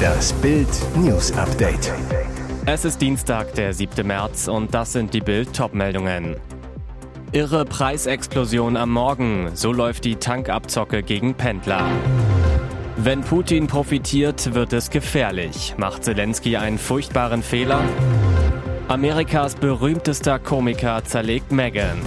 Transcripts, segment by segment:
Das Bild News Update. Es ist Dienstag, der 7. März und das sind die Bild Topmeldungen. Irre Preisexplosion am Morgen, so läuft die Tankabzocke gegen Pendler. Wenn Putin profitiert, wird es gefährlich. Macht Zelensky einen furchtbaren Fehler? Amerikas berühmtester Komiker zerlegt Megan.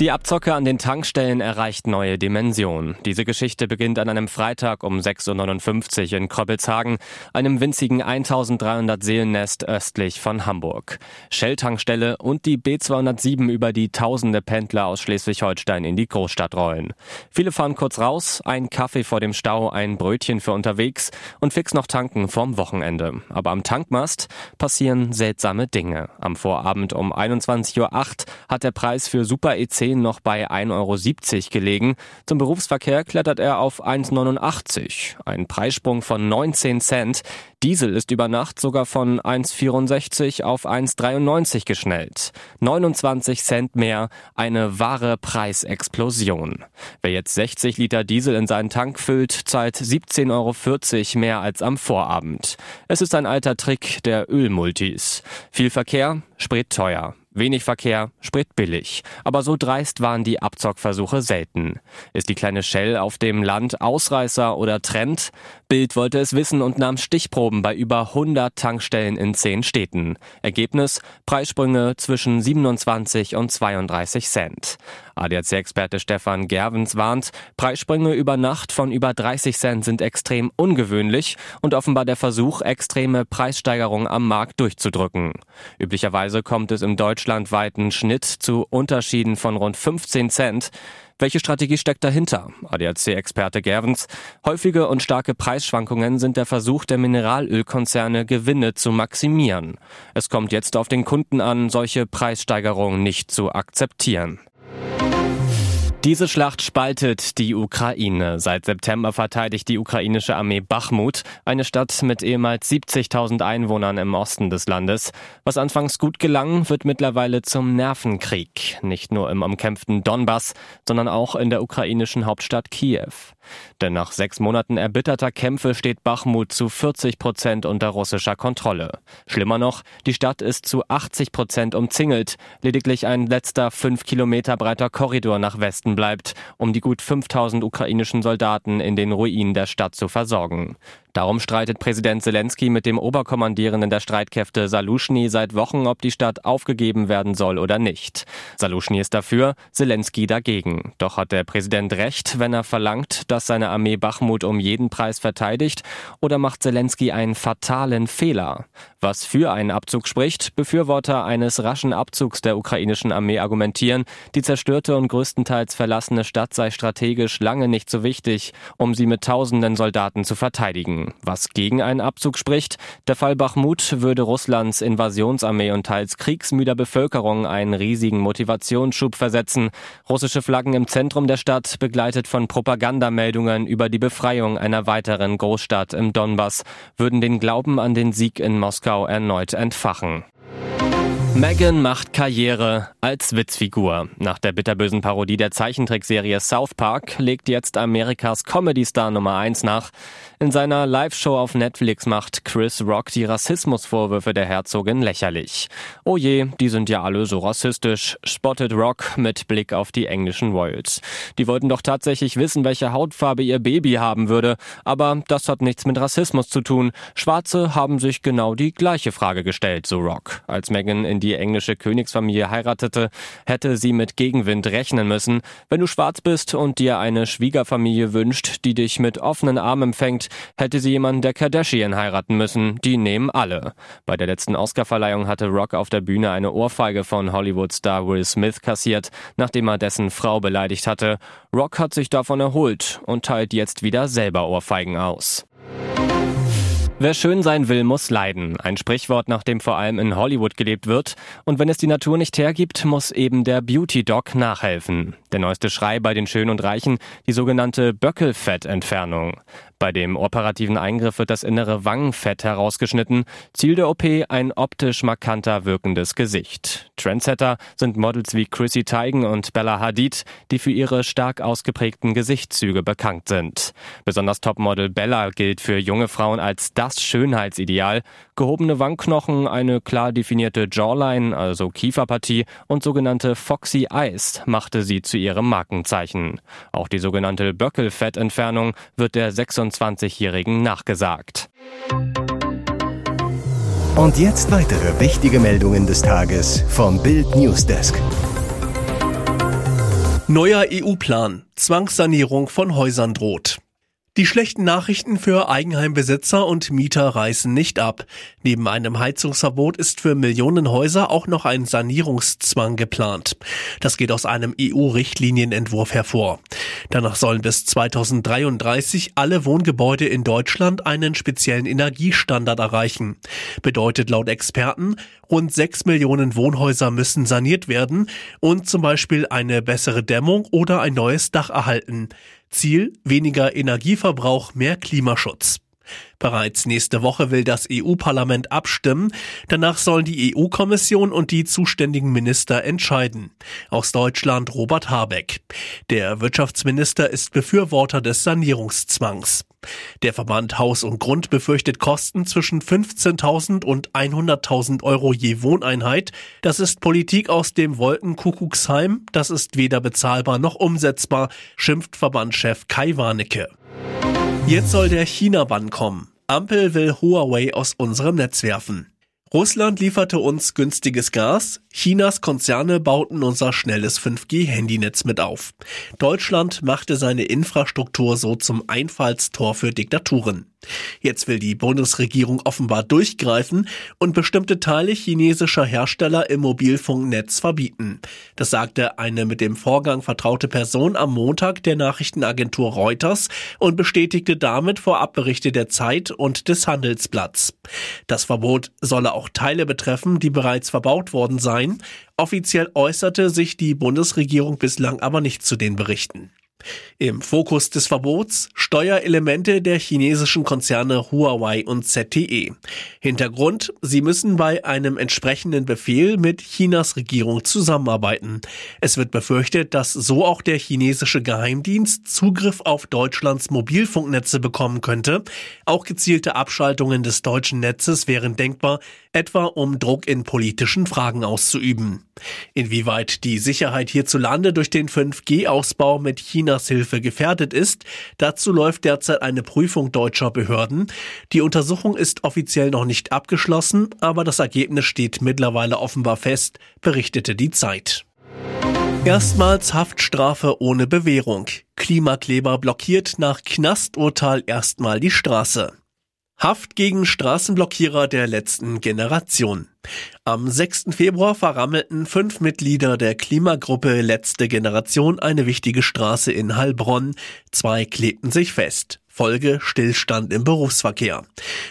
Die Abzocke an den Tankstellen erreicht neue Dimensionen. Diese Geschichte beginnt an einem Freitag um 6.59 Uhr in Kroppelshagen, einem winzigen 1300 Seelennest östlich von Hamburg. Shell-Tankstelle und die B207 über die tausende Pendler aus Schleswig-Holstein in die Großstadt rollen. Viele fahren kurz raus, ein Kaffee vor dem Stau, ein Brötchen für unterwegs und fix noch tanken vorm Wochenende. Aber am Tankmast passieren seltsame Dinge. Am Vorabend um 21.08 Uhr hat der Preis für Super EC 2010 noch bei 1,70 Euro gelegen. Zum Berufsverkehr klettert er auf 1,89. Ein Preissprung von 19 Cent. Diesel ist über Nacht sogar von 1,64 auf 1,93 geschnellt. 29 Cent mehr, eine wahre Preisexplosion. Wer jetzt 60 Liter Diesel in seinen Tank füllt, zahlt 17,40 Euro mehr als am Vorabend. Es ist ein alter Trick der Ölmultis. Viel Verkehr, Sprit teuer. Wenig Verkehr, Sprit billig. Aber so dreist waren die Abzockversuche selten. Ist die kleine Shell auf dem Land Ausreißer oder Trend? Bild wollte es wissen und nahm Stichproben bei über 100 Tankstellen in 10 Städten. Ergebnis? Preissprünge zwischen 27 und 32 Cent. ADAC-Experte Stefan Gervens warnt, Preissprünge über Nacht von über 30 Cent sind extrem ungewöhnlich und offenbar der Versuch, extreme Preissteigerungen am Markt durchzudrücken. Üblicherweise kommt es im deutschlandweiten Schnitt zu Unterschieden von rund 15 Cent. Welche Strategie steckt dahinter? ADAC-Experte Gervens. Häufige und starke Preisschwankungen sind der Versuch der Mineralölkonzerne, Gewinne zu maximieren. Es kommt jetzt auf den Kunden an, solche Preissteigerungen nicht zu akzeptieren. Diese Schlacht spaltet die Ukraine. Seit September verteidigt die ukrainische Armee Bachmut, eine Stadt mit ehemals 70.000 Einwohnern im Osten des Landes. Was anfangs gut gelang, wird mittlerweile zum Nervenkrieg. Nicht nur im umkämpften Donbass, sondern auch in der ukrainischen Hauptstadt Kiew. Denn nach sechs Monaten erbitterter Kämpfe steht Bachmut zu 40 Prozent unter russischer Kontrolle. Schlimmer noch, die Stadt ist zu 80 Prozent umzingelt. Lediglich ein letzter fünf Kilometer breiter Korridor nach Westen bleibt, um die gut 5000 ukrainischen Soldaten in den Ruinen der Stadt zu versorgen. Darum streitet Präsident Zelensky mit dem Oberkommandierenden der Streitkräfte Salushny seit Wochen, ob die Stadt aufgegeben werden soll oder nicht. Salushny ist dafür, Zelensky dagegen. Doch hat der Präsident recht, wenn er verlangt, dass seine Armee Bachmut um jeden Preis verteidigt, oder macht Zelensky einen fatalen Fehler? Was für einen Abzug spricht, Befürworter eines raschen Abzugs der ukrainischen Armee argumentieren, die zerstörte und größtenteils verlassene Stadt sei strategisch lange nicht so wichtig, um sie mit tausenden Soldaten zu verteidigen. Was gegen einen Abzug spricht, der Fall Bachmut würde Russlands Invasionsarmee und teils kriegsmüder Bevölkerung einen riesigen Motivationsschub versetzen. Russische Flaggen im Zentrum der Stadt, begleitet von Propagandameldungen über die Befreiung einer weiteren Großstadt im Donbass, würden den Glauben an den Sieg in Moskau erneut entfachen. Megan macht Karriere als Witzfigur. Nach der bitterbösen Parodie der Zeichentrickserie South Park legt jetzt Amerikas Comedy-Star Nummer 1 nach. In seiner Live-Show auf Netflix macht Chris Rock die Rassismusvorwürfe der Herzogin lächerlich. Oh je, die sind ja alle so rassistisch, spottet Rock mit Blick auf die englischen Royals. Die wollten doch tatsächlich wissen, welche Hautfarbe ihr Baby haben würde, aber das hat nichts mit Rassismus zu tun. Schwarze haben sich genau die gleiche Frage gestellt, so Rock. Als Megan in die englische Königsfamilie heiratete, hätte sie mit Gegenwind rechnen müssen. Wenn du schwarz bist und dir eine Schwiegerfamilie wünscht, die dich mit offenen Armen empfängt, hätte sie jemanden der Kardashian heiraten müssen. Die nehmen alle. Bei der letzten Oscarverleihung hatte Rock auf der Bühne eine Ohrfeige von Hollywood-Star Will Smith kassiert, nachdem er dessen Frau beleidigt hatte. Rock hat sich davon erholt und teilt jetzt wieder selber Ohrfeigen aus. Wer schön sein will, muss leiden. Ein Sprichwort, nach dem vor allem in Hollywood gelebt wird. Und wenn es die Natur nicht hergibt, muss eben der Beauty Dog nachhelfen. Der neueste Schrei bei den Schönen und Reichen, die sogenannte Böckelfettentfernung. Bei dem operativen Eingriff wird das innere Wangenfett herausgeschnitten. Ziel der OP ein optisch markanter wirkendes Gesicht. Trendsetter sind Models wie Chrissy Teigen und Bella Hadid, die für ihre stark ausgeprägten Gesichtszüge bekannt sind. Besonders Topmodel Bella gilt für junge Frauen als das Schönheitsideal. Gehobene Wangenknochen, eine klar definierte Jawline, also Kieferpartie und sogenannte Foxy Eyes machte sie zu ihrem Markenzeichen. Auch die sogenannte Böckelfettentfernung wird der 26-Jährigen nachgesagt. Und jetzt weitere wichtige Meldungen des Tages vom Bild Newsdesk. Neuer EU-Plan. Zwangssanierung von Häusern droht. Die schlechten Nachrichten für Eigenheimbesitzer und Mieter reißen nicht ab. Neben einem Heizungsverbot ist für Millionen Häuser auch noch ein Sanierungszwang geplant. Das geht aus einem EU-Richtlinienentwurf hervor. Danach sollen bis 2033 alle Wohngebäude in Deutschland einen speziellen Energiestandard erreichen. Bedeutet laut Experten, rund sechs Millionen Wohnhäuser müssen saniert werden und zum Beispiel eine bessere Dämmung oder ein neues Dach erhalten. Ziel weniger Energieverbrauch, mehr Klimaschutz. Bereits nächste Woche will das EU-Parlament abstimmen. Danach sollen die EU-Kommission und die zuständigen Minister entscheiden. Aus Deutschland Robert Habeck. Der Wirtschaftsminister ist Befürworter des Sanierungszwangs. Der Verband Haus und Grund befürchtet Kosten zwischen 15.000 und 100.000 Euro je Wohneinheit. Das ist Politik aus dem Wolkenkuckucksheim. Das ist weder bezahlbar noch umsetzbar, schimpft Verbandchef Kai Warnecke. Jetzt soll der China-Bann kommen. Ampel will Huawei aus unserem Netz werfen. Russland lieferte uns günstiges Gas, Chinas Konzerne bauten unser schnelles 5G-Handynetz mit auf. Deutschland machte seine Infrastruktur so zum Einfallstor für Diktaturen. Jetzt will die Bundesregierung offenbar durchgreifen und bestimmte Teile chinesischer Hersteller im Mobilfunknetz verbieten. Das sagte eine mit dem Vorgang vertraute Person am Montag der Nachrichtenagentur Reuters und bestätigte damit vorab Berichte der Zeit und des Handelsblatts. Das Verbot solle auch Teile betreffen, die bereits verbaut worden seien. Offiziell äußerte sich die Bundesregierung bislang aber nicht zu den Berichten. Im Fokus des Verbots Steuerelemente der chinesischen Konzerne Huawei und ZTE. Hintergrund, sie müssen bei einem entsprechenden Befehl mit Chinas Regierung zusammenarbeiten. Es wird befürchtet, dass so auch der chinesische Geheimdienst Zugriff auf Deutschlands Mobilfunknetze bekommen könnte. Auch gezielte Abschaltungen des deutschen Netzes wären denkbar, etwa um Druck in politischen Fragen auszuüben. Inwieweit die Sicherheit hierzulande durch den 5G-Ausbau mit Chinas Hilfe gefährdet ist, dazu läuft derzeit eine Prüfung deutscher Behörden. Die Untersuchung ist offiziell noch nicht abgeschlossen, aber das Ergebnis steht mittlerweile offenbar fest, berichtete die Zeit. Erstmals Haftstrafe ohne Bewährung. Klimakleber blockiert nach Knasturteil erstmal die Straße. Haft gegen Straßenblockierer der letzten Generation. Am 6. Februar verrammelten fünf Mitglieder der Klimagruppe Letzte Generation eine wichtige Straße in Heilbronn. Zwei klebten sich fest. Folge Stillstand im Berufsverkehr.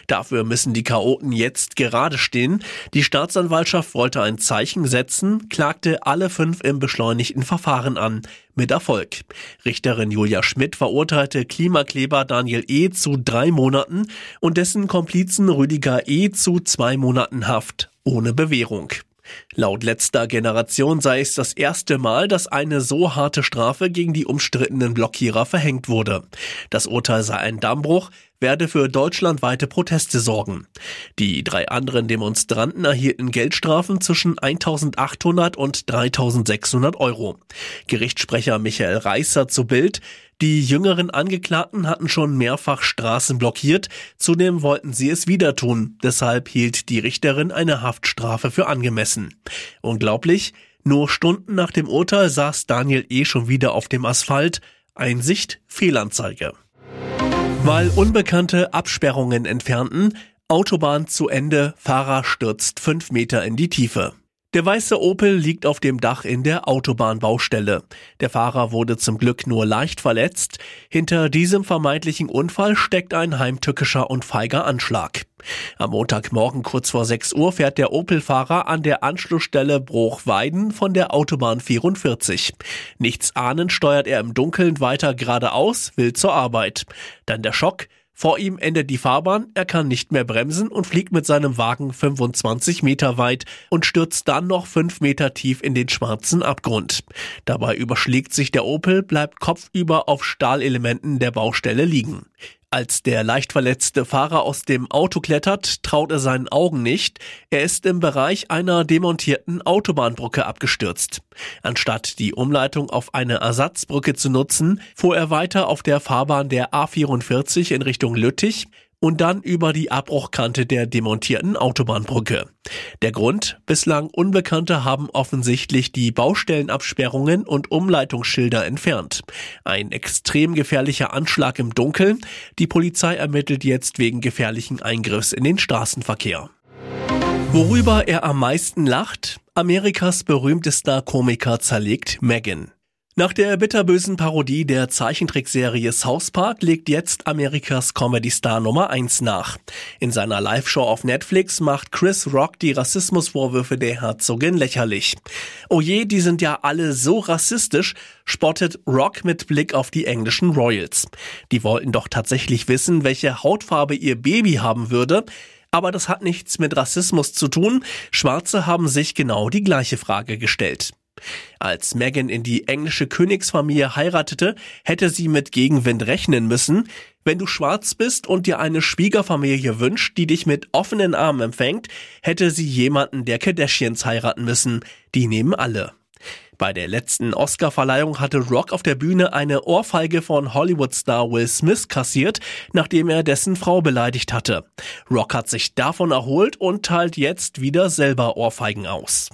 Dafür müssen die Chaoten jetzt gerade stehen. Die Staatsanwaltschaft wollte ein Zeichen setzen, klagte alle fünf im beschleunigten Verfahren an. Mit Erfolg. Richterin Julia Schmidt verurteilte Klimakleber Daniel E. zu drei Monaten und dessen Komplizen Rüdiger E. zu zwei Monaten Haft ohne Bewährung. Laut letzter Generation sei es das erste Mal, dass eine so harte Strafe gegen die umstrittenen Blockierer verhängt wurde. Das Urteil sei ein Dammbruch, werde für deutschlandweite Proteste sorgen. Die drei anderen Demonstranten erhielten Geldstrafen zwischen 1800 und 3600 Euro. Gerichtssprecher Michael Reißer zu Bild, die jüngeren Angeklagten hatten schon mehrfach Straßen blockiert, zudem wollten sie es wieder tun, deshalb hielt die Richterin eine Haftstrafe für angemessen. Unglaublich, nur Stunden nach dem Urteil saß Daniel E. schon wieder auf dem Asphalt, Einsicht Fehlanzeige. Weil Unbekannte Absperrungen entfernten, Autobahn zu Ende, Fahrer stürzt fünf Meter in die Tiefe. Der weiße Opel liegt auf dem Dach in der Autobahnbaustelle. Der Fahrer wurde zum Glück nur leicht verletzt. Hinter diesem vermeintlichen Unfall steckt ein heimtückischer und feiger Anschlag. Am Montagmorgen kurz vor 6 Uhr fährt der Opel-Fahrer an der Anschlussstelle Bruchweiden von der Autobahn 44. Nichts ahnend steuert er im Dunkeln weiter geradeaus, will zur Arbeit. Dann der Schock, vor ihm endet die Fahrbahn, er kann nicht mehr bremsen und fliegt mit seinem Wagen 25 Meter weit und stürzt dann noch 5 Meter tief in den schwarzen Abgrund. Dabei überschlägt sich der Opel, bleibt kopfüber auf Stahlelementen der Baustelle liegen. Als der leicht verletzte Fahrer aus dem Auto klettert, traut er seinen Augen nicht. Er ist im Bereich einer demontierten Autobahnbrücke abgestürzt. Anstatt die Umleitung auf eine Ersatzbrücke zu nutzen, fuhr er weiter auf der Fahrbahn der A44 in Richtung Lüttich, und dann über die Abbruchkante der demontierten Autobahnbrücke. Der Grund? Bislang Unbekannte haben offensichtlich die Baustellenabsperrungen und Umleitungsschilder entfernt. Ein extrem gefährlicher Anschlag im Dunkeln. Die Polizei ermittelt jetzt wegen gefährlichen Eingriffs in den Straßenverkehr. Worüber er am meisten lacht? Amerikas berühmtester Komiker zerlegt Megan. Nach der bitterbösen Parodie der Zeichentrickserie South Park legt jetzt Amerikas Comedy-Star Nummer 1 nach. In seiner Live-Show auf Netflix macht Chris Rock die Rassismusvorwürfe der Herzogin lächerlich. Oh je, die sind ja alle so rassistisch, spottet Rock mit Blick auf die englischen Royals. Die wollten doch tatsächlich wissen, welche Hautfarbe ihr Baby haben würde. Aber das hat nichts mit Rassismus zu tun. Schwarze haben sich genau die gleiche Frage gestellt. Als Meghan in die englische Königsfamilie heiratete, hätte sie mit Gegenwind rechnen müssen. Wenn du schwarz bist und dir eine Schwiegerfamilie wünscht, die dich mit offenen Armen empfängt, hätte sie jemanden der Kardashians heiraten müssen. Die nehmen alle. Bei der letzten Oscar-Verleihung hatte Rock auf der Bühne eine Ohrfeige von Hollywood-Star Will Smith kassiert, nachdem er dessen Frau beleidigt hatte. Rock hat sich davon erholt und teilt jetzt wieder selber Ohrfeigen aus.